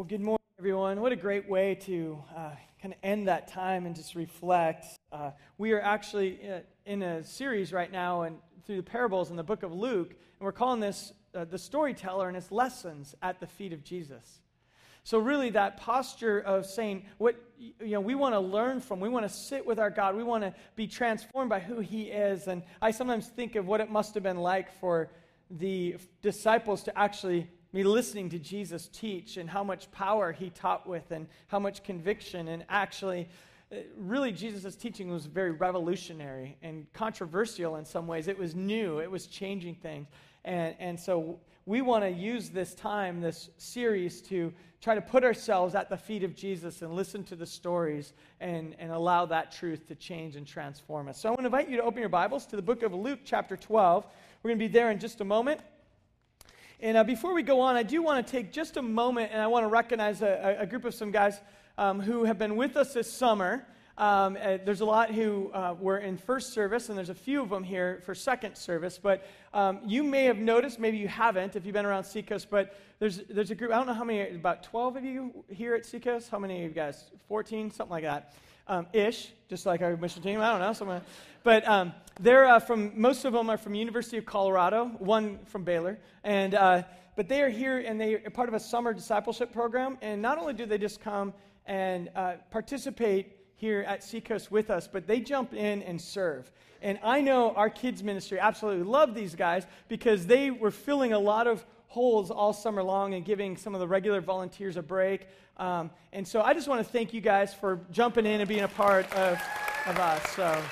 Well, good morning, everyone. What a great way to uh, kind of end that time and just reflect. Uh, we are actually uh, in a series right now and through the parables in the book of Luke, and we're calling this uh, the storyteller and his lessons at the feet of Jesus. So really, that posture of saying what you know we want to learn from, we want to sit with our God, we want to be transformed by who He is. And I sometimes think of what it must have been like for the disciples to actually me listening to Jesus teach and how much power he taught with and how much conviction. And actually, uh, really, Jesus' teaching was very revolutionary and controversial in some ways. It was new, it was changing things. And, and so we want to use this time, this series, to try to put ourselves at the feet of Jesus and listen to the stories and, and allow that truth to change and transform us. So I want to invite you to open your Bibles to the book of Luke, chapter 12. We're going to be there in just a moment. And uh, before we go on, I do want to take just a moment and I want to recognize a, a group of some guys um, who have been with us this summer. Um, uh, there's a lot who uh, were in first service, and there's a few of them here for second service. But um, you may have noticed, maybe you haven't if you've been around Seacoast, but there's, there's a group, I don't know how many, about 12 of you here at Seacoast? How many of you guys? 14, something like that um, ish, just like our mission team. I don't know. Somewhere. But um, they're uh, from, most of them are from University of Colorado, one from Baylor. And, uh, but they are here and they are part of a summer discipleship program. And not only do they just come and uh, participate here at Seacoast with us, but they jump in and serve. And I know our kids' ministry absolutely love these guys because they were filling a lot of holes all summer long and giving some of the regular volunteers a break. Um, and so I just want to thank you guys for jumping in and being a part of, of us. So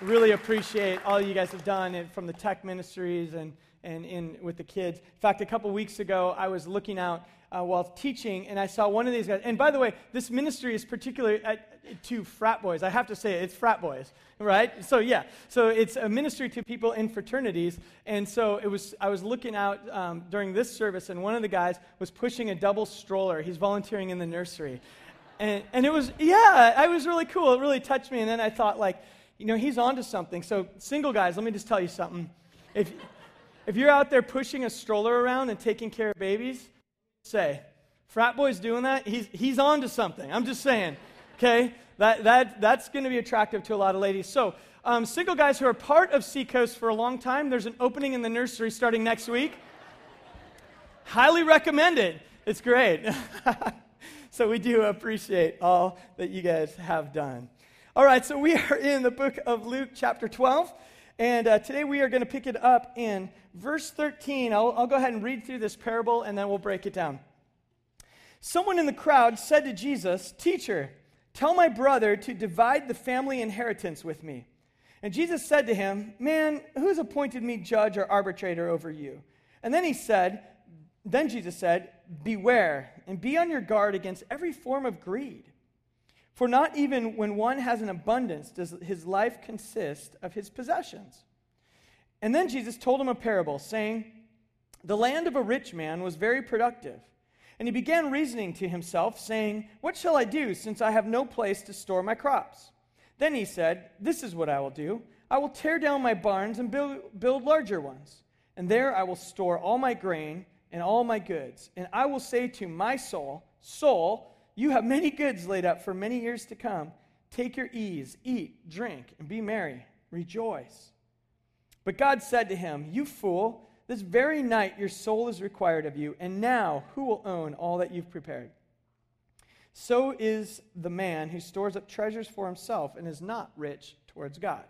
really appreciate all you guys have done from the tech ministries and, and in with the kids. In fact, a couple weeks ago, I was looking out uh, while teaching, and I saw one of these guys. And by the way, this ministry is particularly at, to frat boys. I have to say, it's frat boys, right? So yeah, so it's a ministry to people in fraternities. And so it was. I was looking out um, during this service, and one of the guys was pushing a double stroller. He's volunteering in the nursery, and and it was yeah, it was really cool. It really touched me. And then I thought like, you know, he's onto something. So single guys, let me just tell you something. If if you're out there pushing a stroller around and taking care of babies say. Frat boy's doing that, he's, he's on to something. I'm just saying, okay? That, that, that's going to be attractive to a lot of ladies. So, um, single guys who are part of Seacoast for a long time, there's an opening in the nursery starting next week. Highly recommend it. It's great. so, we do appreciate all that you guys have done. All right, so we are in the book of Luke, chapter 12. And uh, today we are going to pick it up in verse 13. I'll, I'll go ahead and read through this parable and then we'll break it down. Someone in the crowd said to Jesus, Teacher, tell my brother to divide the family inheritance with me. And Jesus said to him, Man, who's appointed me judge or arbitrator over you? And then he said, Then Jesus said, Beware and be on your guard against every form of greed. For not even when one has an abundance does his life consist of his possessions. And then Jesus told him a parable, saying, The land of a rich man was very productive. And he began reasoning to himself, saying, What shall I do, since I have no place to store my crops? Then he said, This is what I will do. I will tear down my barns and build, build larger ones. And there I will store all my grain and all my goods. And I will say to my soul, Soul, you have many goods laid up for many years to come. Take your ease, eat, drink, and be merry. Rejoice. But God said to him, You fool, this very night your soul is required of you, and now who will own all that you've prepared? So is the man who stores up treasures for himself and is not rich towards God.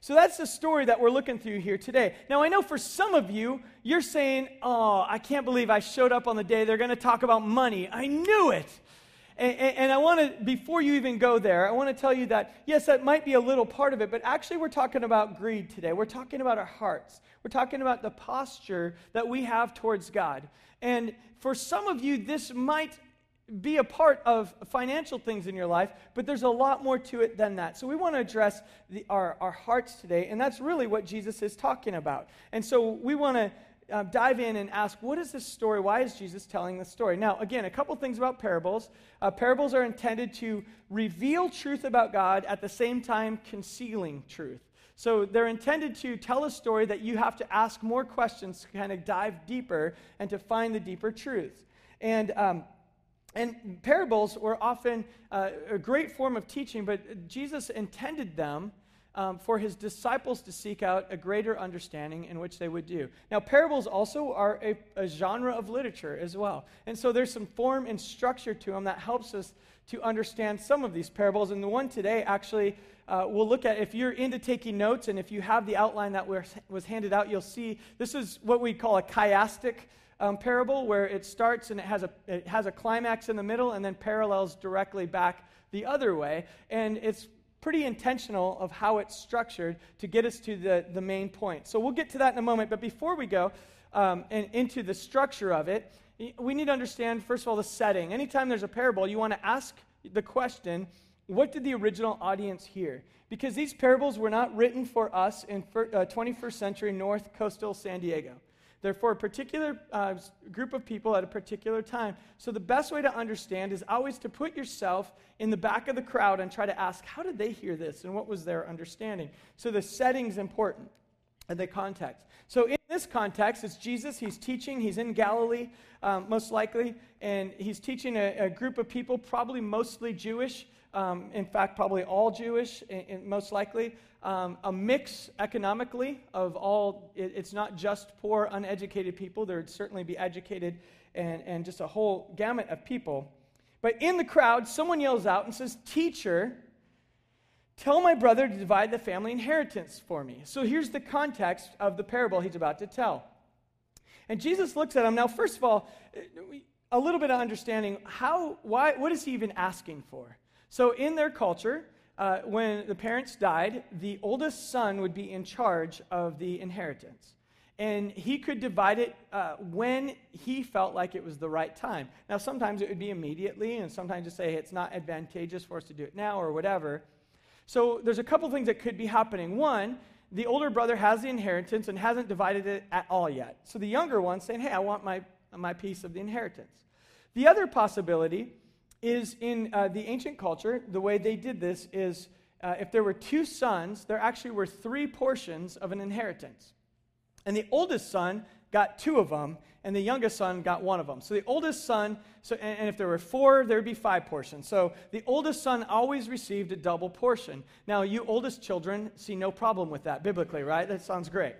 So that's the story that we're looking through here today. Now, I know for some of you, you're saying, Oh, I can't believe I showed up on the day they're going to talk about money. I knew it. And, and, I want to, before you even go there, I want to tell you that, yes, that might be a little part of it, but actually we're talking about greed today. We're talking about our hearts. We're talking about the posture that we have towards God. And for some of you, this might be a part of financial things in your life, but there's a lot more to it than that. So we want to address the, our, our hearts today, and that's really what Jesus is talking about. And so we want to uh, dive in and ask, what is this story? Why is Jesus telling this story? Now, again, a couple things about parables. Uh, parables are intended to reveal truth about God at the same time concealing truth. So they're intended to tell a story that you have to ask more questions to kind of dive deeper and to find the deeper truth. And, um, and parables were often uh, a great form of teaching, but Jesus intended them um, for his disciples to seek out a greater understanding in which they would do. Now, parables also are a, a, genre of literature as well. And so there's some form and structure to them that helps us to understand some of these parables. And the one today, actually, uh, we'll look at if you're into taking notes and if you have the outline that was, handed out, you'll see this is what we call a chiastic. Um, parable where it starts and it has, a, it has a climax in the middle and then parallels directly back the other way. And it's pretty intentional of how it's structured to get us to the, the main point. So we'll get to that in a moment. But before we go um, and into the structure of it, we need to understand, first of all, the setting. Anytime there's a parable, you want to ask the question what did the original audience hear? Because these parables were not written for us in 21st uh, century North Coastal San Diego. They're for a particular uh, group of people at a particular time. So the best way to understand is always to put yourself in the back of the crowd and try to ask, how did they hear this and what was their understanding? So the setting's important and the context. So in this context, it's Jesus. He's teaching. He's in Galilee, um, most likely, and he's teaching a, a, group of people, probably mostly Jewish. Um, in fact, probably all Jewish, in, in most likely um, a mix economically of all, it, it's not just poor, uneducated people. There would certainly be educated and, and just a whole gamut of people. But in the crowd, someone yells out and says, Teacher, tell my brother to divide the family inheritance for me. So here's the context of the parable he's about to tell. And Jesus looks at him. Now, first of all, a little bit of understanding how, why, what is he even asking for? So in their culture, uh, when the parents died, the oldest son would be in charge of the inheritance. And he could divide it uh, when he felt like it was the right time. Now, sometimes it would be immediately, and sometimes to say it's not advantageous for us to do it now or whatever. So, there's a couple things that could be happening. One, the older brother has the inheritance and hasn't divided it at all yet. So, the younger one saying, Hey, I want my, my piece of the inheritance. The other possibility is in uh, the ancient culture, the way they did this is uh, if there were two sons, there actually were three portions of an inheritance. And the oldest son got two of them, and the youngest son got one of them. So the oldest son, so, and, and if there were four, there would be five portions. So the oldest son always received a double portion. Now, you oldest children see no problem with that biblically, right? That sounds great.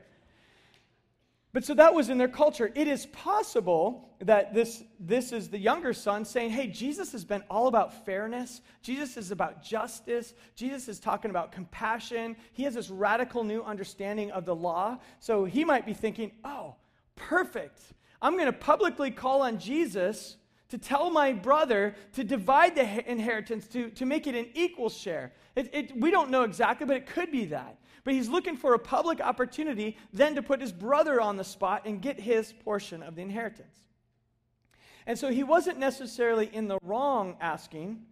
But so that was in their culture. It is possible that this, this is the younger son saying, hey, Jesus has been all about fairness. Jesus is about justice. Jesus is talking about compassion. He has this radical new understanding of the law. So he might be thinking, oh, perfect. I'm going to publicly call on Jesus to tell my brother to divide the inheritance, to, to make it an equal share. It, it, we don't know exactly, but it could be that. But he's looking for a public opportunity then to put his brother on the spot and get his portion of the inheritance. And so he wasn't necessarily in the wrong asking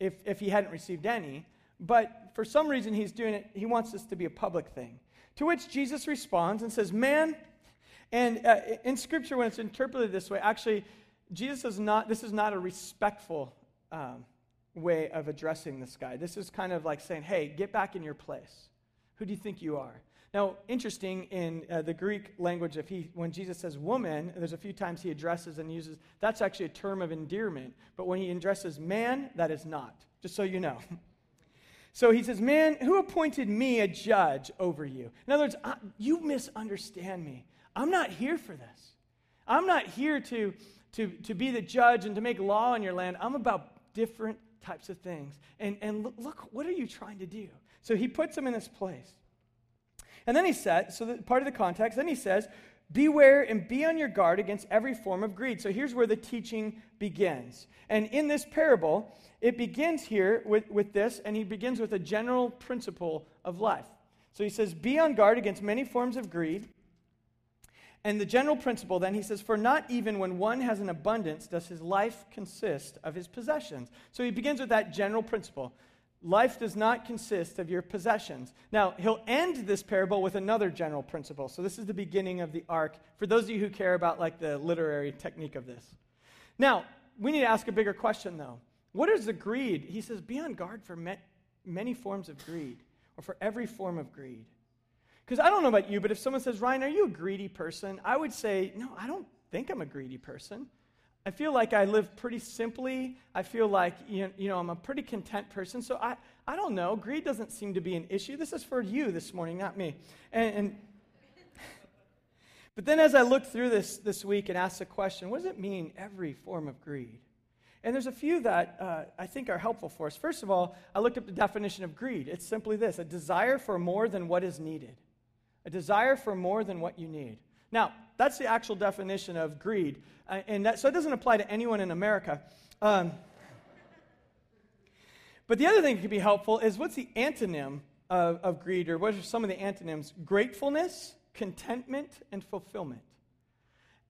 if, if he hadn't received any, but for some reason he's doing it, he wants this to be a public thing. To which Jesus responds and says, Man, and uh, in Scripture, when it's interpreted this way, actually, Jesus is not, this is not a respectful um, way of addressing this guy. This is kind of like saying, Hey, get back in your place. Who do you think you are? Now, interesting in uh, the Greek language, if he, when Jesus says woman, there's a few times he addresses and uses, that's actually a term of endearment. But when he addresses man, that is not, just so you know. So he says, Man, who appointed me a judge over you? In other words, I, you misunderstand me. I'm not here for this. I'm not here to, to, to be the judge and to make law in your land. I'm about different types of things. And, and look, look, what are you trying to do? So he puts him in this place. And then he said, so the, part of the context, then he says, Beware and be on your guard against every form of greed. So here's where the teaching begins. And in this parable, it begins here with, with this, and he begins with a general principle of life. So he says, Be on guard against many forms of greed. And the general principle then, he says, For not even when one has an abundance does his life consist of his possessions. So he begins with that general principle. Life does not consist of your possessions. Now, he'll end this parable with another general principle. So, this is the beginning of the arc for those of you who care about like the literary technique of this. Now, we need to ask a bigger question though. What is the greed? He says, be on guard for many forms of greed or for every form of greed. Because I don't know about you, but if someone says, Ryan, are you a greedy person? I would say, no, I don't think I'm a greedy person. I feel like I live pretty simply. I feel like, you know, I'm a pretty content person. So I, I don't know. Greed doesn't seem to be an issue. This is for you this morning, not me. And, and but then as I looked through this this week and asked the question, what does it mean, every form of greed? And there's a few that uh, I think are helpful for us. First of all, I looked up the definition of greed. It's simply this a desire for more than what is needed, a desire for more than what you need. Now, that's the actual definition of greed. Uh, and that, so it doesn't apply to anyone in America. Um, but the other thing that could be helpful is what's the antonym of, of greed, or what are some of the antonyms? Gratefulness, contentment, and fulfillment.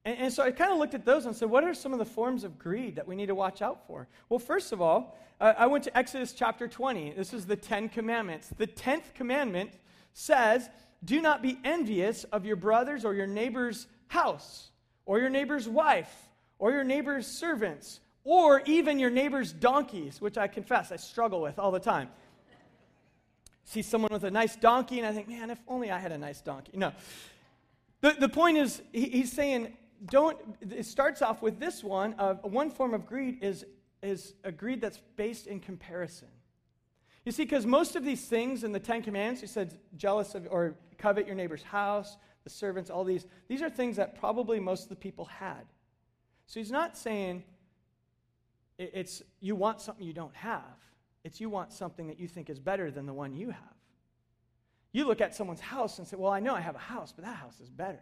And, and so I kind of looked at those and said, what are some of the forms of greed that we need to watch out for? Well, first of all, uh, I went to Exodus chapter 20. This is the Ten Commandments. The tenth commandment says, Do not be envious of your brother's or your neighbor's house, or your neighbor's wife, or your neighbor's servants, or even your neighbor's donkeys, which I confess I struggle with all the time. See someone with a nice donkey, and I think, man, if only I had a nice donkey. No. The, the point is, he, he's saying, don't, it starts off with this one. Uh, one form of greed is, is a greed that's based in comparison. You see, because most of these things in the Ten Commandments, he said jealous of or covet your neighbor's house, the servants, all these, these are things that probably most of the people had. So he's not saying it's you want something you don't have. It's you want something that you think is better than the one you have. You look at someone's house and say, Well, I know I have a house, but that house is better.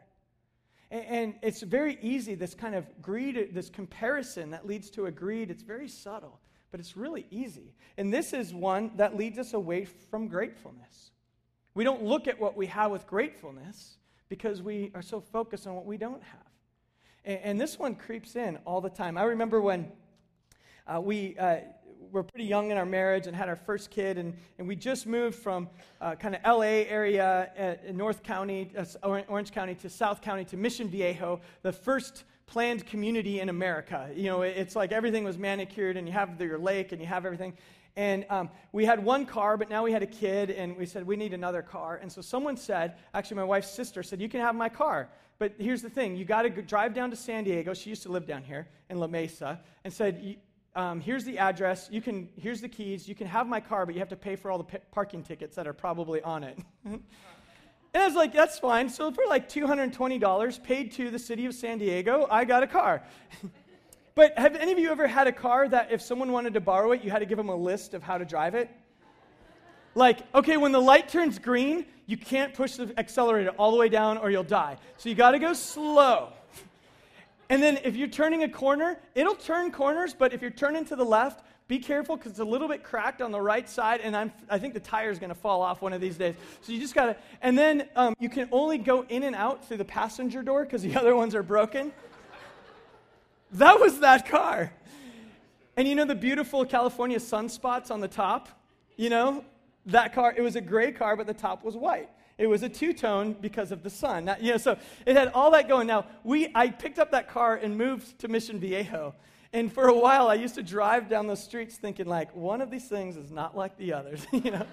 And, it's very easy, this kind of greed, this comparison that leads to a greed, it's very subtle, but it's really easy. And this is one that leads us away from gratefulness. We don't look at what we have with gratefulness because we are so focused on what we don't have. And, and this one creeps in all the time. I remember when uh, we, uh, were pretty young in our marriage and had our first kid, and, and we just moved from uh, kind of LA area uh, in North County, uh, Orange County, to South County to Mission Viejo, the first planned community in America. You know, it's like everything was manicured, and you have your lake, and you have everything. And um, we had one car, but now we had a kid, and we said, we need another car. And so someone said, actually, my wife's sister said, you can have my car. But here's the thing you got to drive down to San Diego. She used to live down here in La Mesa, and said, um, here's the address. You can, here's the keys. You can have my car, but you have to pay for all the p- parking tickets that are probably on it. and I was like, that's fine. So for like $220 paid to the city of San Diego, I got a car. but have any of you ever had a car that if someone wanted to borrow it, you had to give them a list of how to drive it? Like, okay, when the light turns green, you can't push the accelerator all the way down or you'll die. So you got to go slow. And then if you're turning a corner, it'll turn corners, but if you're turning to the left, be careful because it's a little bit cracked on the right side, and I'm, I think the tire is going to fall off one of these days. So you just got to, and then um, you can only go in and out through the passenger door because the other ones are broken. that was that car. And you know the beautiful California sunspots on the top? You know, that car, it was a gray car, but the top was white. It was a two tone because of the sun. Now, you know, so it had all that going. Now, we, I picked up that car and moved to Mission Viejo. And for a while, I used to drive down those streets thinking, like, one of these things is not like the others, you know?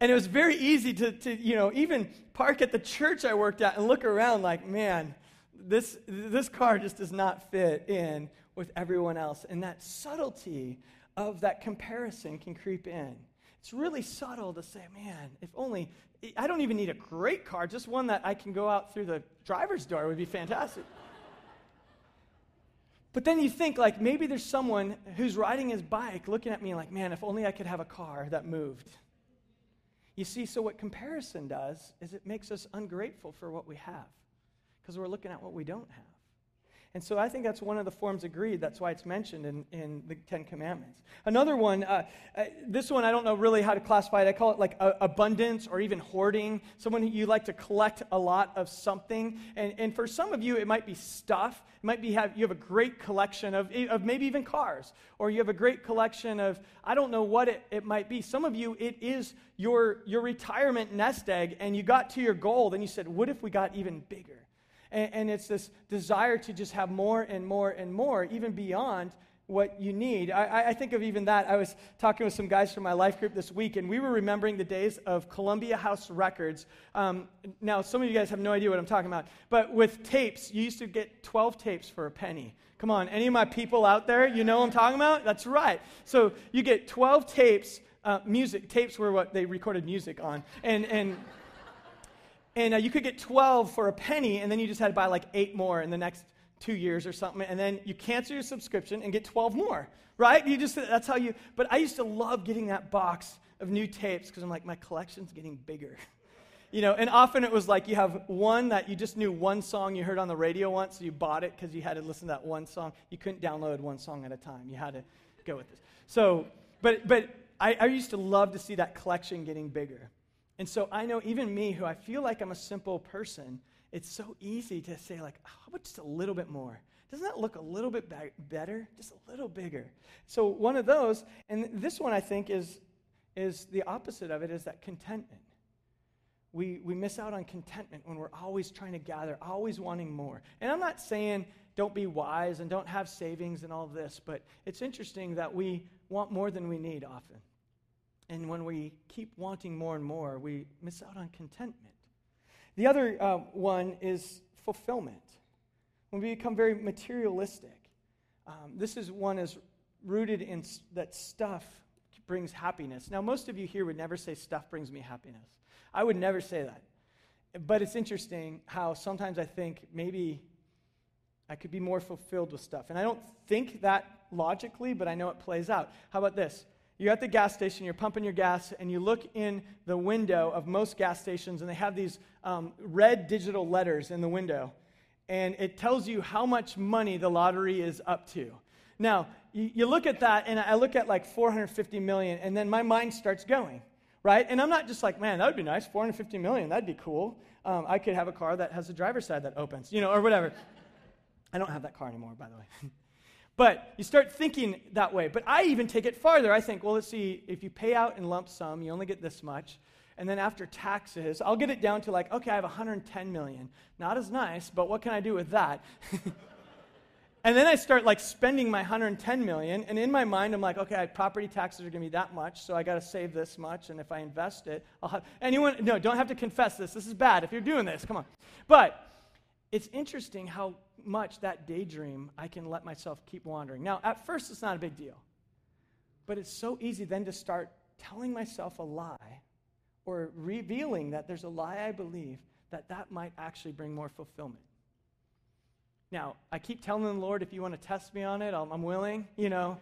And it was very easy to, to, you know, even park at the church I worked at and look around like, man, this, this car just does not fit in with everyone else. And that subtlety of that comparison can creep in. It's really subtle to say, man, if only, I don't even need a great car, just one that I can go out through the driver's door would be fantastic. but then you think, like, maybe there's someone who's riding his bike looking at me like, man, if only I could have a car that moved. You see, so what comparison does is it makes us ungrateful for what we have because we're looking at what we don't have. And so I think that's one of the forms of greed. That's why it's mentioned in, in the Ten Commandments. Another one, uh, uh, this one I don't know really how to classify it. I call it like uh, abundance or even hoarding. Someone you like to collect a lot of something. And, and for some of you, it might be stuff. It might be have, you have a great collection of, of maybe even cars. Or you have a great collection of, I don't know what it, it might be. Some of you, it is your, your retirement nest egg. And you got to your goal. Then you said, what if we got even bigger? And, and it's this desire to just have more and more and more, even beyond what you need. I, I, think of even that. I was talking with some guys from my life group this week, and we were remembering the days of Columbia House Records. Um, now, some of you guys have no idea what I'm talking about, but with tapes, you used to get 12 tapes for a penny. Come on, any of my people out there, you know what I'm talking about? That's right. So you get 12 tapes, uh, music. Tapes were what they recorded music on. And, and, and uh, you could get 12 for a penny, and then you just had to buy like eight more in the next two years or something, and then you cancel your subscription and get 12 more, right? You just, that's how you, but I used to love getting that box of new tapes because I'm like, my collection's getting bigger. You know, and often it was like you have one that you just knew one song you heard on the radio once, so you bought it because you had to listen to that one song. You couldn't download one song at a time. You had to go with this. So, but, but I, I used to love to see that collection getting bigger. And so I know even me, who I feel like I'm a simple person, it's so easy to say, like, oh, how about just a little bit more? Doesn't that look a little bit be- better? Just a little bigger. So one of those, and this one I think is, is the opposite of it, is that contentment. We, we miss out on contentment when we're always trying to gather, always wanting more. And I'm not saying don't be wise and don't have savings and all this, but it's interesting that we want more than we need often. And when we keep wanting more and more, we miss out on contentment. The other uh, one is fulfillment. When we become very materialistic, um, this is one is rooted in that stuff brings happiness. Now, most of you here would never say stuff brings me happiness. I would never say that. But it's interesting how sometimes I think maybe I could be more fulfilled with stuff. And I don't think that logically, but I know it plays out. How about this? You're at the gas station, you're pumping your gas, and you look in the window of most gas stations, and they have these um, red digital letters in the window. And it tells you how much money the lottery is up to. Now, you, you look at that, and I look at like 450 million, and then my mind starts going, right? And I'm not just like, man, that would be nice, 450 million, that'd be cool. Um, I could have a car that has a driver's side that opens, you know, or whatever. I don't have that car anymore, by the way. But you start thinking that way. But I even take it farther. I think, well, let's see, if you pay out in lump sum, you only get this much. And then after taxes, I'll get it down to like, okay, I have 110 million. Not as nice, but what can I do with that? and then I start like spending my 110 million. And in my mind, I'm like, okay, property taxes are going to be that much, so I got to save this much. And if I invest it, I'll have anyone, no, don't have to confess this. This is bad if you're doing this. Come on. But it's interesting how much that daydream, I can let myself keep wandering. Now, at first, it's not a big deal. But it's so easy then to start telling myself a lie or revealing that there's a lie I believe that that might actually bring more fulfillment. Now, I keep telling the Lord, if you want to test me on it, I'm, I'm willing, you know.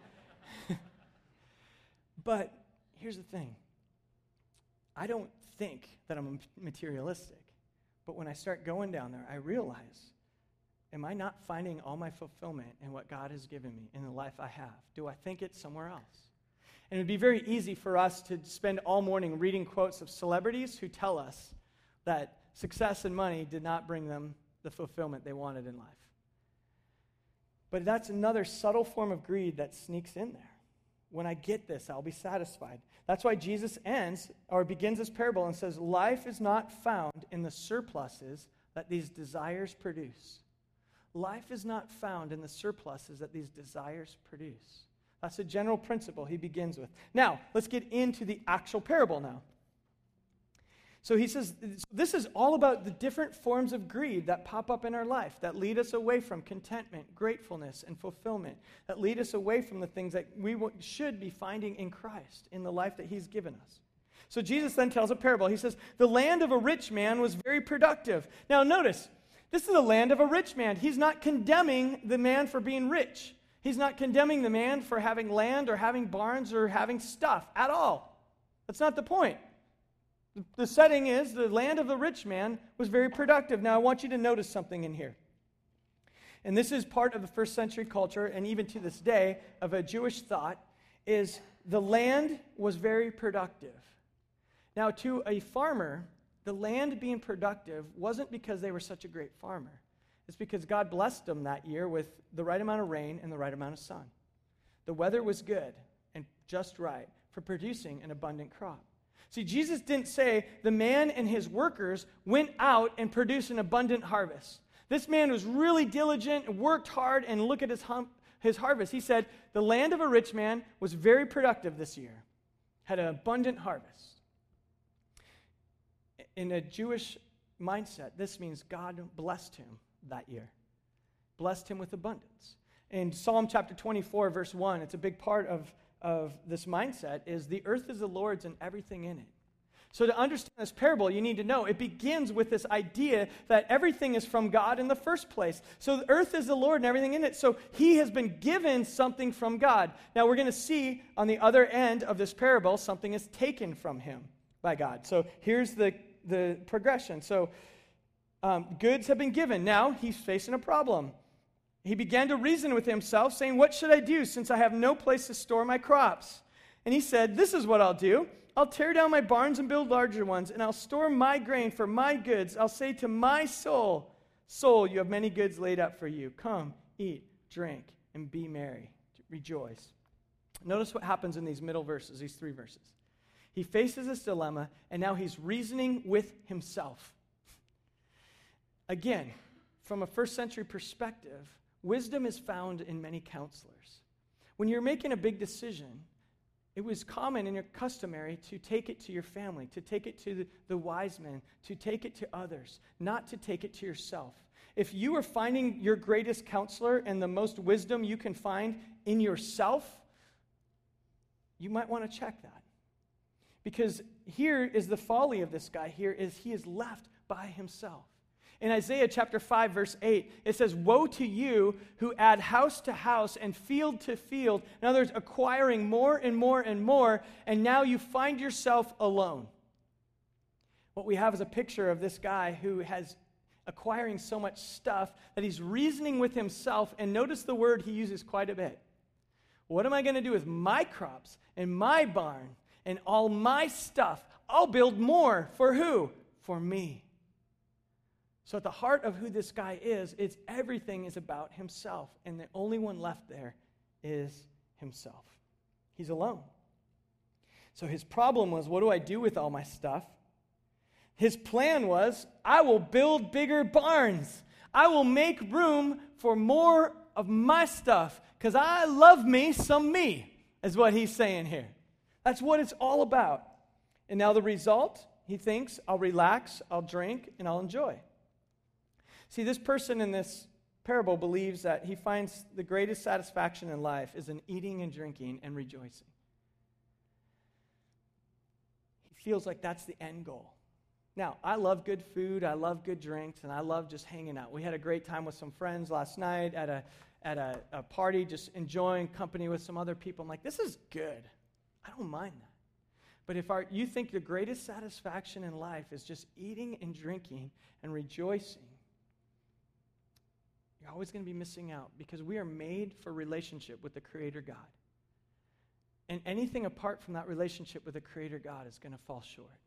but here's the thing I don't think that I'm materialistic. But when I start going down there, I realize Am I not finding all my fulfillment in what God has given me in the life I have? Do I think it's somewhere else? And it would be very easy for us to spend all morning reading quotes of celebrities who tell us that success and money did not bring them the fulfillment they wanted in life. But that's another subtle form of greed that sneaks in there. When I get this, I'll be satisfied. That's why Jesus ends or begins this parable and says, Life is not found in the surpluses that these desires produce. Life is not found in the surpluses that these desires produce. That's a general principle he begins with. Now, let's get into the actual parable now. So he says, this is all about the different forms of greed that pop up in our life that lead us away from contentment, gratefulness, and fulfillment, that lead us away from the things that we should be finding in Christ, in the life that he's given us. So Jesus then tells a parable. He says, The land of a rich man was very productive. Now, notice, this is the land of a rich man. He's not condemning the man for being rich. He's not condemning the man for having land or having barns or having stuff at all. That's not the point. The setting is the land of the rich man was very productive. Now, I want you to notice something in here. And this is part of the first century culture, and even to this day, of a Jewish thought, is the land was very productive. Now, to a farmer, the land being productive wasn't because they were such a great farmer. It's because God blessed them that year with the right amount of rain and the right amount of sun. The weather was good and just right for producing an abundant crop. See, Jesus didn't say the man and his workers went out and produced an abundant harvest. This man was really diligent and worked hard, and look at his hump, his harvest. He said, The land of a rich man was very productive this year, had an abundant harvest. In a Jewish mindset, this means God blessed him that year, blessed him with abundance. In Psalm chapter 24, verse 1, it's a big part of, of this mindset is the earth is the Lord's and everything in it. So, to understand this parable, you need to know it begins with this idea that everything is from God in the first place. So, the earth is the Lord and everything in it. So, he has been given something from God. Now, we're going to see on the other end of this parable, something is taken from him by God. So, here's the, the progression. So, um, goods have been given. Now, he's facing a problem. He began to reason with himself, saying, What should I do since I have no place to store my crops? And he said, This is what I'll do. I'll tear down my barns and build larger ones, and I'll store my grain for my goods. I'll say to my soul, Soul, you have many goods laid up for you. Come, eat, drink, and be merry. Rejoice. Notice what happens in these middle verses, these three verses. He faces this dilemma, and now he's reasoning with himself. Again, from a first century perspective, wisdom is found in many counselors. When you're making a big decision, it was common and customary to take it to your family, to take it to the, wise men, to take it to others, not to take it to yourself. If you are finding your greatest counselor and the most wisdom you can find in yourself, you might want to check that. Because here is the folly of this guy here is he is left by himself. In Isaiah chapter 5, verse 8, it says, Woe to you who add house to house and field to field. In other words, acquiring more and more and more, and now you find yourself alone. What we have is a picture of this guy who has acquiring so much stuff that he's reasoning with himself. And notice the word he uses quite a bit. What am I going to do with my crops and my barn and all my stuff? I'll build more. For who? For me. So, at the heart of who this guy is, it's everything is about himself. And the only one left there is himself. He's alone. So, his problem was what do I do with all my stuff? His plan was I will build bigger barns, I will make room for more of my stuff because I love me some me, is what he's saying here. That's what it's all about. And now, the result, he thinks I'll relax, I'll drink, and I'll enjoy. See, this person in this parable believes that he finds the greatest satisfaction in life is in eating and drinking and rejoicing. He feels like that's the end goal. Now, I love good food, I love good drinks, and I love just hanging out. We had a great time with some friends last night at a, at a, a party, just enjoying company with some other people. I'm like, this is good. I don't mind that. But if our, you think the greatest satisfaction in life is just eating and drinking and rejoicing, you're always going to be missing out because we are made for relationship with the Creator God. And anything apart from that relationship with the Creator God is going to fall short.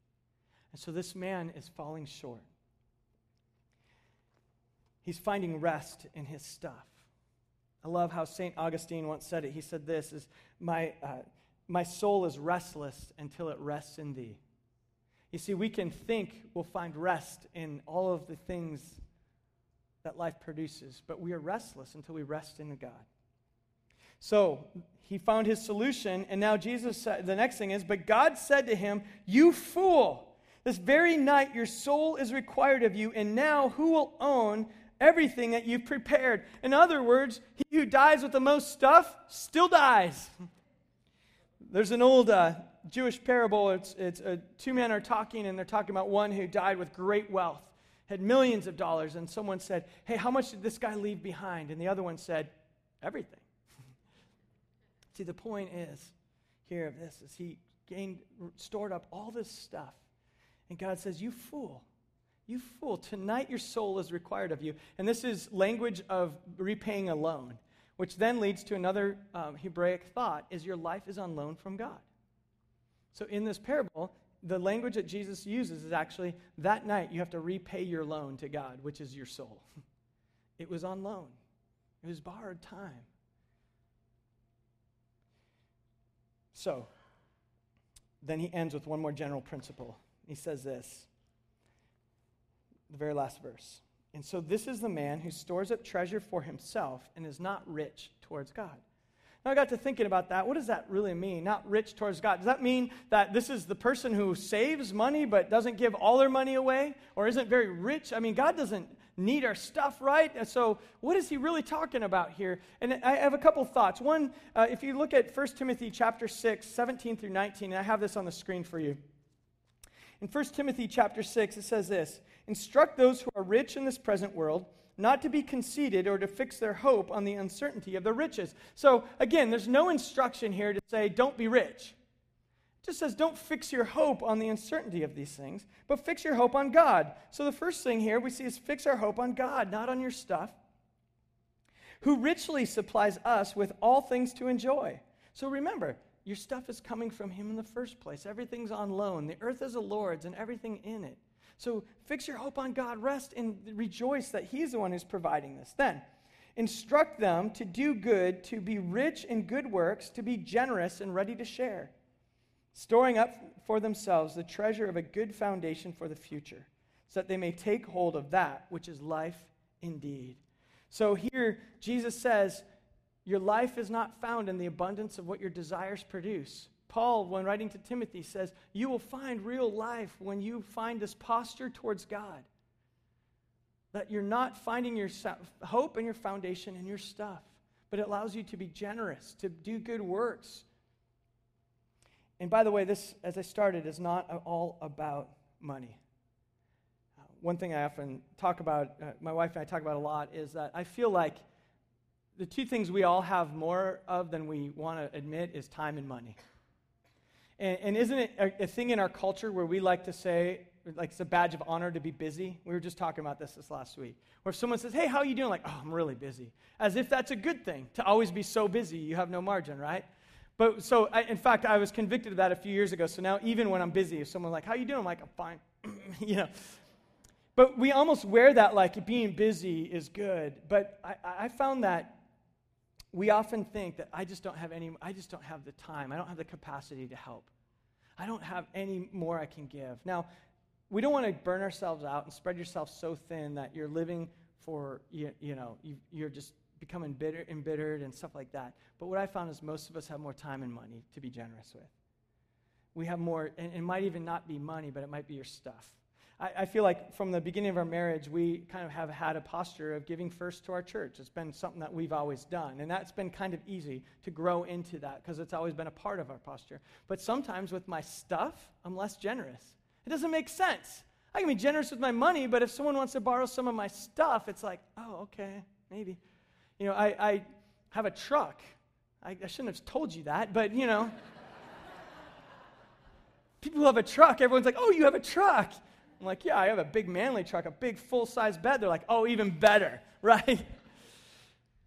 And so this man is falling short. He's finding rest in his stuff. I love how St. Augustine once said it. He said this is my, uh, my soul is restless until it rests in thee. You see, we can think we'll find rest in all of the things that life produces, but we are restless until we rest in God. So he found his solution, and now Jesus said, the next thing is, but God said to him, You fool, this very night your soul is required of you, and now who will own everything that you've prepared? In other words, he who dies with the most stuff still dies. There's an old uh, Jewish parable. It's, it's uh, two men are talking, and they're talking about one who died with great wealth had millions of dollars, and someone said, Hey, how much did this guy leave behind? And the other one said, Everything. See, the point is here of this is he gained, stored up all this stuff. And God says, You fool. You fool. Tonight your soul is required of you. And this is language of repaying a loan, which then leads to another um, Hebraic thought is your life is on loan from God. So in this parable, the language that Jesus uses is actually that night you have to repay your loan to God, which is your soul. It was on loan, it was borrowed time. So, then he ends with one more general principle. He says this, the very last verse. And so this is the man who stores up treasure for himself and is not rich towards God. Now I got to thinking about that. What does that really mean? Not rich towards God. Does that mean that this is the person who saves money but doesn't give all their money away or isn't very rich? I mean, God doesn't need our stuff, right? And so, what is he really talking about here? And I have a couple thoughts. One, uh, if you look at 1 Timothy chapter 6, 17 through 19, and I have this on the screen for you. In 1 Timothy chapter 6, it says this Instruct those who are rich in this present world not to be conceited or to fix their hope on the uncertainty of the riches. So, again, there's no instruction here to say, don't be rich. It just says, don't fix your hope on the uncertainty of these things, but fix your hope on God. So, the first thing here we see is fix our hope on God, not on your stuff, who richly supplies us with all things to enjoy. So, remember, your stuff is coming from Him in the first place. Everything's on loan. The earth is the Lord's and everything in it. So fix your hope on God, rest and rejoice that He's the one who's providing this. Then, instruct them to do good, to be rich in good works, to be generous and ready to share, storing up for themselves the treasure of a good foundation for the future, so that they may take hold of that which is life indeed. So here, Jesus says, your life is not found in the abundance of what your desires produce. Paul, when writing to Timothy, says, You will find real life when you find this posture towards God. That you're not finding your hope and your foundation in your stuff, but it allows you to be generous, to do good works. And by the way, this, as I started, is not all about money. Uh, one thing I often talk about, uh, my wife and I talk about a lot, is that I feel like the two things we all have more of than we want to admit is time and money. And, and isn't it a, a, thing in our culture where we like to say, like it's a badge of honor to be busy? We were just talking about this this last week. Where if someone says, hey, how are you doing? Like, oh, I'm really busy. As if that's a good thing, to always be so busy, you have no margin, right? But so, I, in fact, I was convicted of that a few years ago. So now, even when I'm busy, if someone's like, how are you doing? I'm like, I'm fine. you know. But we almost wear that like being busy is good. But I, I found that we often think that I just don't have any, I just don't have the time. I don't have the capacity to help. I don't have any more I can give. Now, we don't want to burn ourselves out and spread yourself so thin that you're living for, you, you know, you, are just becoming bitter, embittered and stuff like that. But what I found is most of us have more time and money to be generous with. We have more, and it might even not be money, but it might be your stuff. I, I feel like from the beginning of our marriage, we kind of have had a posture of giving first to our church. It's been something that we've always done. And that's been kind of easy to grow into that because it's always been a part of our posture. But sometimes with my stuff, I'm less generous. It doesn't make sense. I can be generous with my money, but if someone wants to borrow some of my stuff, it's like, oh, okay, maybe. You know, I, I have a truck. I, I shouldn't have told you that, but you know. people who have a truck, everyone's like, oh, you have a truck. I'm like, yeah, I have a big manly truck, a big full size bed. They're like, oh, even better, right?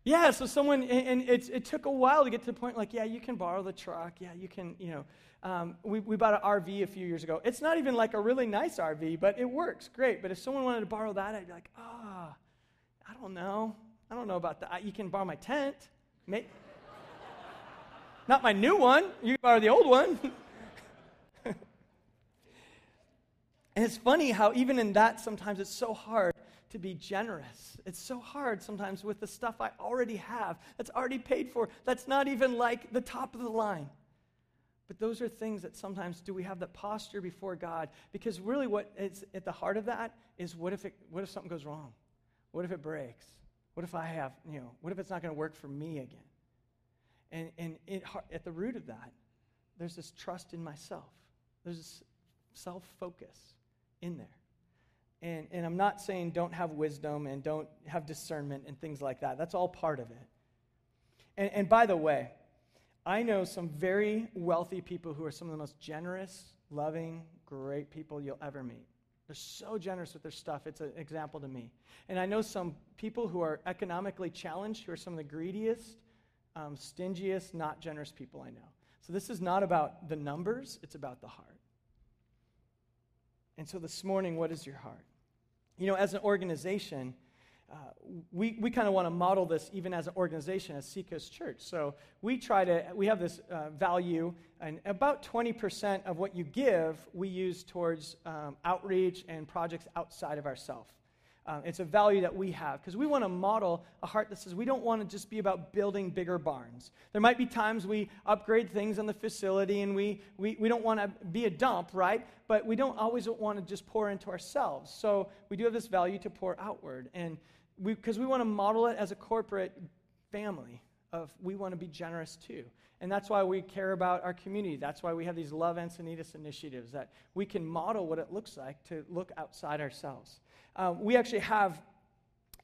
yeah, so someone, and it, it took a while to get to the point like, yeah, you can borrow the truck. Yeah, you can, you know. Um, we, we bought an RV a few years ago. It's not even like a really nice RV, but it works great. But if someone wanted to borrow that, I'd be like, ah, oh, I don't know. I don't know about that. You can borrow my tent. Not my new one. You can borrow the old one. And it's funny how, even in that, sometimes it's so hard to be generous. It's so hard sometimes with the stuff I already have, that's already paid for, that's not even like the top of the line. But those are things that sometimes do we have that posture before God? Because really, what is at the heart of that is what if, it, what if something goes wrong? What if it breaks? What if I have, you know, what if it's not going to work for me again? And, and it, at the root of that, there's this trust in myself, there's this self focus in there. And, and I'm not saying don't have wisdom and don't have discernment and things like that. That's all part of it. And, and by the way, I know some very wealthy people who are some of the most generous, loving, great people you'll ever meet. They're so generous with their stuff. It's an example to me. And I know some people who are economically challenged, who are some of the greediest, um, stingiest, not generous people I know. So this is not about the numbers, it's about the heart. And so this morning, what is your heart? You know, as an organization, uh, we, we kind of want to model this even as an organization, as Seacoast Church. So we try to, we have this uh, value, and about 20% of what you give, we use towards um, outreach and projects outside of ourselves. Um, it's a value that we have because we want to model a heart that says we don't want to just be about building bigger barns. There might be times we upgrade things on the facility and we, we, we don't want to be a dump, right? But we don't always want to just pour into ourselves. So we do have this value to pour outward. And because we, we want to model it as a corporate family of we want to be generous too. And that's why we care about our community. That's why we have these Love Encinitas initiatives that we can model what it looks like to look outside ourselves. Um, we actually have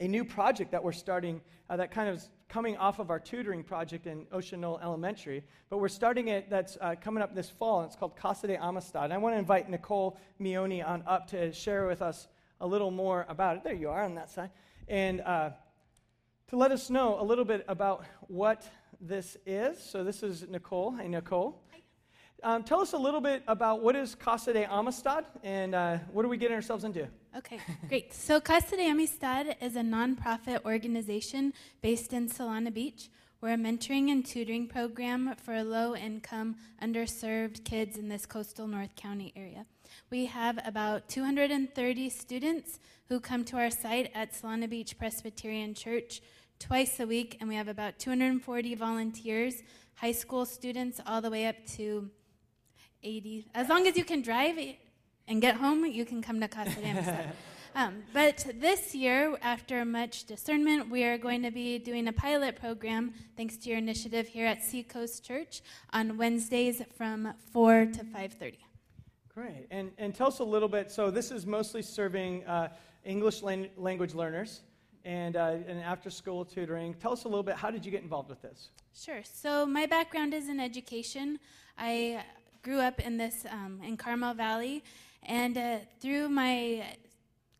a new project that we're starting uh, that kind of is coming off of our tutoring project in Ocean Knoll Elementary, but we're starting it that's uh, coming up this fall, and it's called Casa de Amistad. And I want to invite Nicole Mioni on up to share with us a little more about it. There you are on that side. And uh, to let us know a little bit about what this is. So this is Nicole. Hey, Nicole. Um, tell us a little bit about what is Casa de Amistad and uh, what are we getting ourselves into? Okay, great. So Casa de Amistad is a nonprofit organization based in Solana Beach. We're a mentoring and tutoring program for low income, underserved kids in this coastal North County area. We have about 230 students who come to our site at Solana Beach Presbyterian Church twice a week, and we have about 240 volunteers, high school students, all the way up to 80. As long as you can drive and get home, you can come to Casa de Amistad. Um, but this year, after much discernment, we are going to be doing a pilot program, thanks to your initiative here at Seacoast Church, on Wednesdays from 4 to 5.30. Great. And, and tell us a little bit, so this is mostly serving uh, English lan- language learners and, uh, and after school tutoring. Tell us a little bit, how did you get involved with this? Sure. So my background is in education. I grew up in this um, in Carmel Valley, and uh, through my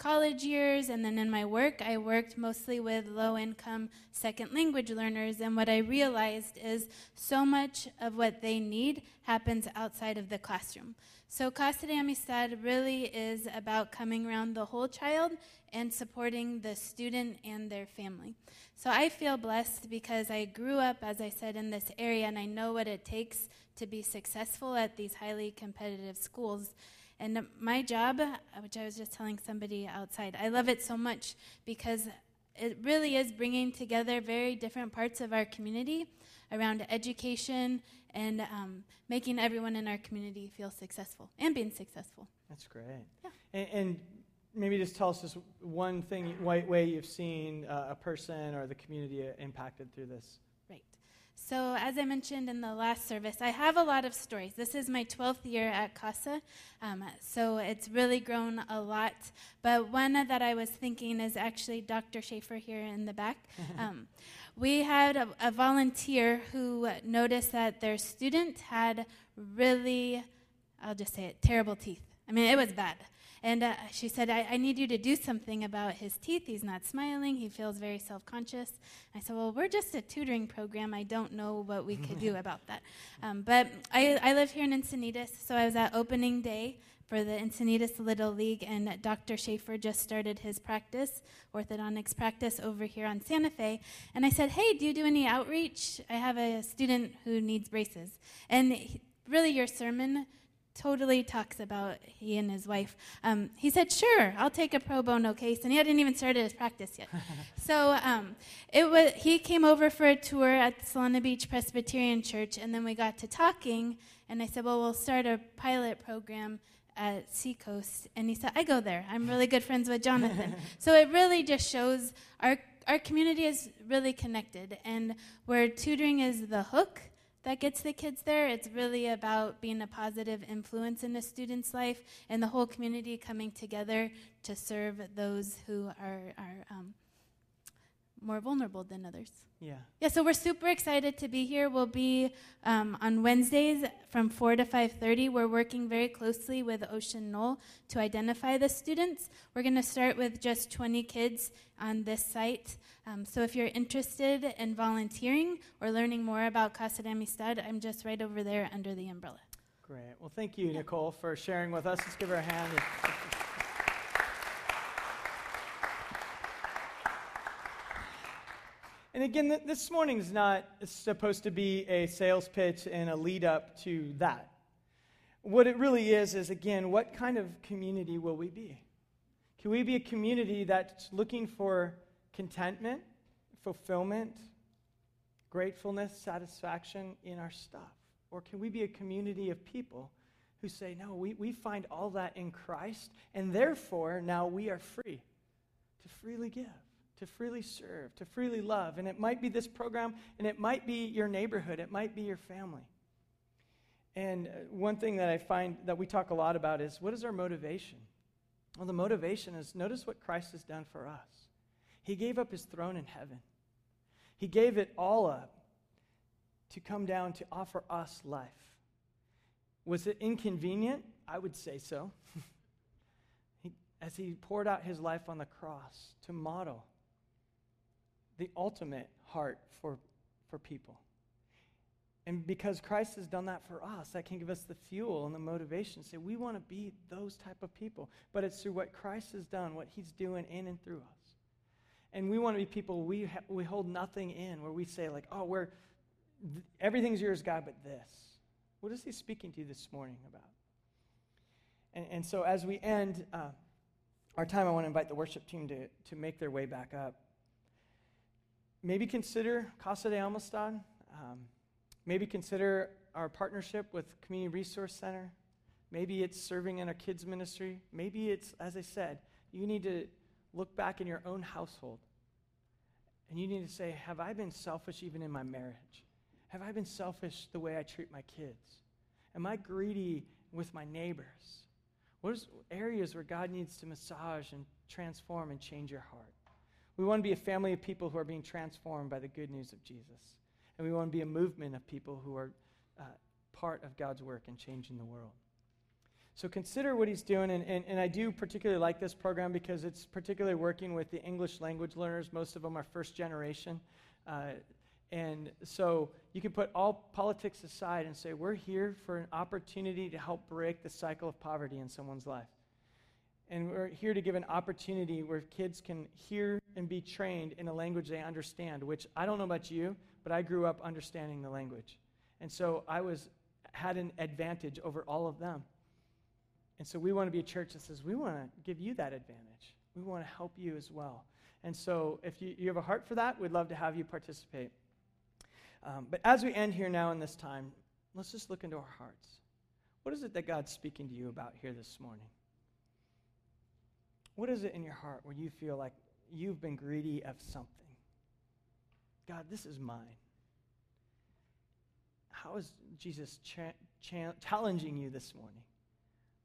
college years and then in my work, I worked mostly with low income second language learners. And what I realized is so much of what they need happens outside of the classroom. So, Casa de Amistad really is about coming around the whole child and supporting the student and their family. So, I feel blessed because I grew up, as I said, in this area and I know what it takes to be successful at these highly competitive schools. And my job, which I was just telling somebody outside, I love it so much because it really is bringing together very different parts of our community around education and um, making everyone in our community feel successful and being successful. That's great. Yeah. And, and maybe just tell us just one thing, white way you've seen uh, a person or the community impacted through this. So, as I mentioned in the last service, I have a lot of stories. This is my 12th year at CASA, um, so it's really grown a lot. But one that I was thinking is actually Dr. Schaefer here in the back. Um, we had a, a volunteer who noticed that their student had really, I'll just say it, terrible teeth. I mean, it was bad. And uh, she said, I, I, need you to do something about his teeth. He's not smiling. He feels very self conscious. I said, Well, we're just a tutoring program. I don't know what we could do about that. Um, but I, I live here in Encinitas, so I was at opening day for the Encinitas Little League, and Dr. Schaefer just started his practice, orthodontics practice, over here on Santa Fe. And I said, Hey, do you do any outreach? I have a student who needs braces. And he, really, your sermon totally talks about he and his wife. Um, he said, "Sure, I'll take a pro bono case," and he hadn't even started his practice yet. so um, it was. He came over for a tour at Solana Beach Presbyterian Church, and then we got to talking. And I said, "Well, we'll start a pilot program." At Seacoast, and he said, "I go there. I'm really good friends with Jonathan." so it really just shows our our community is really connected, and where tutoring is the hook, that gets the kids there. It's really about being a positive influence in a student's life and the whole community coming together to serve those who are, are um, more vulnerable than others. Yeah. Yeah, so we're super excited to be here. We'll be um, on Wednesdays from 4 to 5.30. We're working very closely with Ocean Knoll to identify the students. We're going to start with just 20 kids on this site. Um, so if you're interested in volunteering or learning more about Casa de Amistad, I'm just right over there under the umbrella. Great. Well, thank you, yeah. Nicole, for sharing with us. Let's give her a hand. And again, th- this morning is not supposed to be a sales pitch and a lead up to that. What it really is, is again, what kind of community will we be? Can we be a community that's looking for contentment, fulfillment, gratefulness, satisfaction in our stuff? Or can we be a community of people who say, no, we, we find all that in Christ, and therefore now we are free to freely give, to freely serve, to freely love? And it might be this program, and it might be your neighborhood, it might be your family. And uh, one thing that I find that we talk a lot about is what is our motivation? Well, the motivation is notice what Christ has done for us. He gave up his throne in heaven, he gave it all up to come down to offer us life. Was it inconvenient? I would say so. he, as he poured out his life on the cross to model the ultimate heart for, for people. And because Christ has done that for us, that can give us the fuel and the motivation. Say, we want to be those type of people. But it's through what Christ has done, what he's doing in and through us. And we want to be people, we, ha- we hold nothing in, where we say, like, oh, we're, th- everything's yours, God, but this. What is he speaking to you this morning about? And, and so as we end uh, our time, I want to invite the worship team to, to make their way back up. Maybe consider Casa de Amistad. Um, Maybe consider our partnership with Community Resource Center. Maybe it's serving in our kids' ministry. Maybe it's, as I said, you need to look back in your own household and you need to say, Have I been selfish even in my marriage? Have I been selfish the way I treat my kids? Am I greedy with my neighbors? What is areas where God needs to massage and transform and change your heart? We want to be a family of people who are being transformed by the good news of Jesus. And we want to be a movement of people who are uh, part of God's work in changing the world. So consider what he's doing. And, and, and I do particularly like this program because it's particularly working with the English language learners. Most of them are first generation. Uh, and so you can put all politics aside and say, we're here for an opportunity to help break the cycle of poverty in someone's life. And we're here to give an opportunity where kids can hear and be trained in a language they understand, which I don't know about you, but I grew up understanding the language. And so I was had an advantage over all of them. And so we want to be a church that says we want to give you that advantage. We want to help you as well. And so if you, you have a heart for that, we'd love to have you participate. Um, but as we end here now in this time, let's just look into our hearts. What is it that God's speaking to you about here this morning? What is it in your heart where you feel like you've been greedy of something? God, this is mine. How is Jesus cha- cha- challenging you this morning?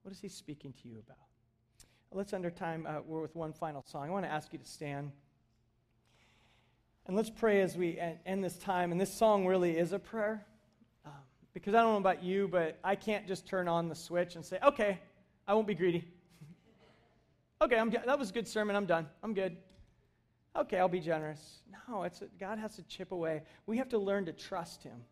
What is he speaking to you about? Let's end our time uh, we're with one final song. I want to ask you to stand. And let's pray as we end this time. And this song really is a prayer. Um, because I don't know about you, but I can't just turn on the switch and say, okay, I won't be greedy. Okay, I'm, that was a good sermon. I'm done. I'm good okay, I'll be generous. No, it's God has to chip away. We have to learn to trust Him.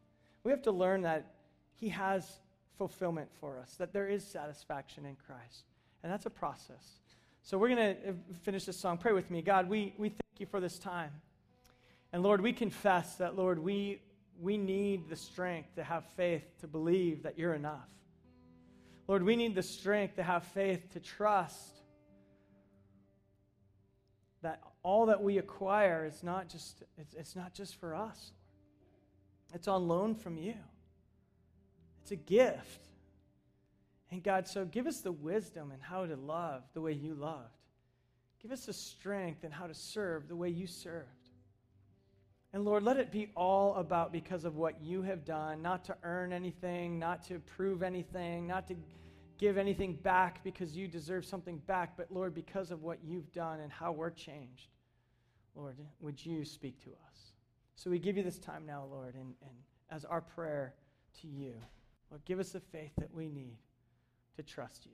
We have to learn that He has fulfillment for us, that there is satisfaction in Christ. And that's a process. So we're going to uh, finish this song. Pray with me. God, we, we thank you for this time. And Lord, we confess that, Lord, we, we need the strength to have faith to believe that you're enough. Lord, we need the strength to have faith to trust that all that we acquire is not just, it's, it's not just for us. It's on loan from you. It's a gift. And God, so give us the wisdom and how to love the way you loved. Give us the strength and how to serve the way you served. And Lord, let it be all about because of what you have done, not to earn anything, not to prove anything, not to give anything back because you deserve something back, but Lord, because of what you've done and how we're changed. Lord, would you speak to us? So we give you this time now, Lord, and, and as our prayer to you, Lord, give us the faith that we need to trust you.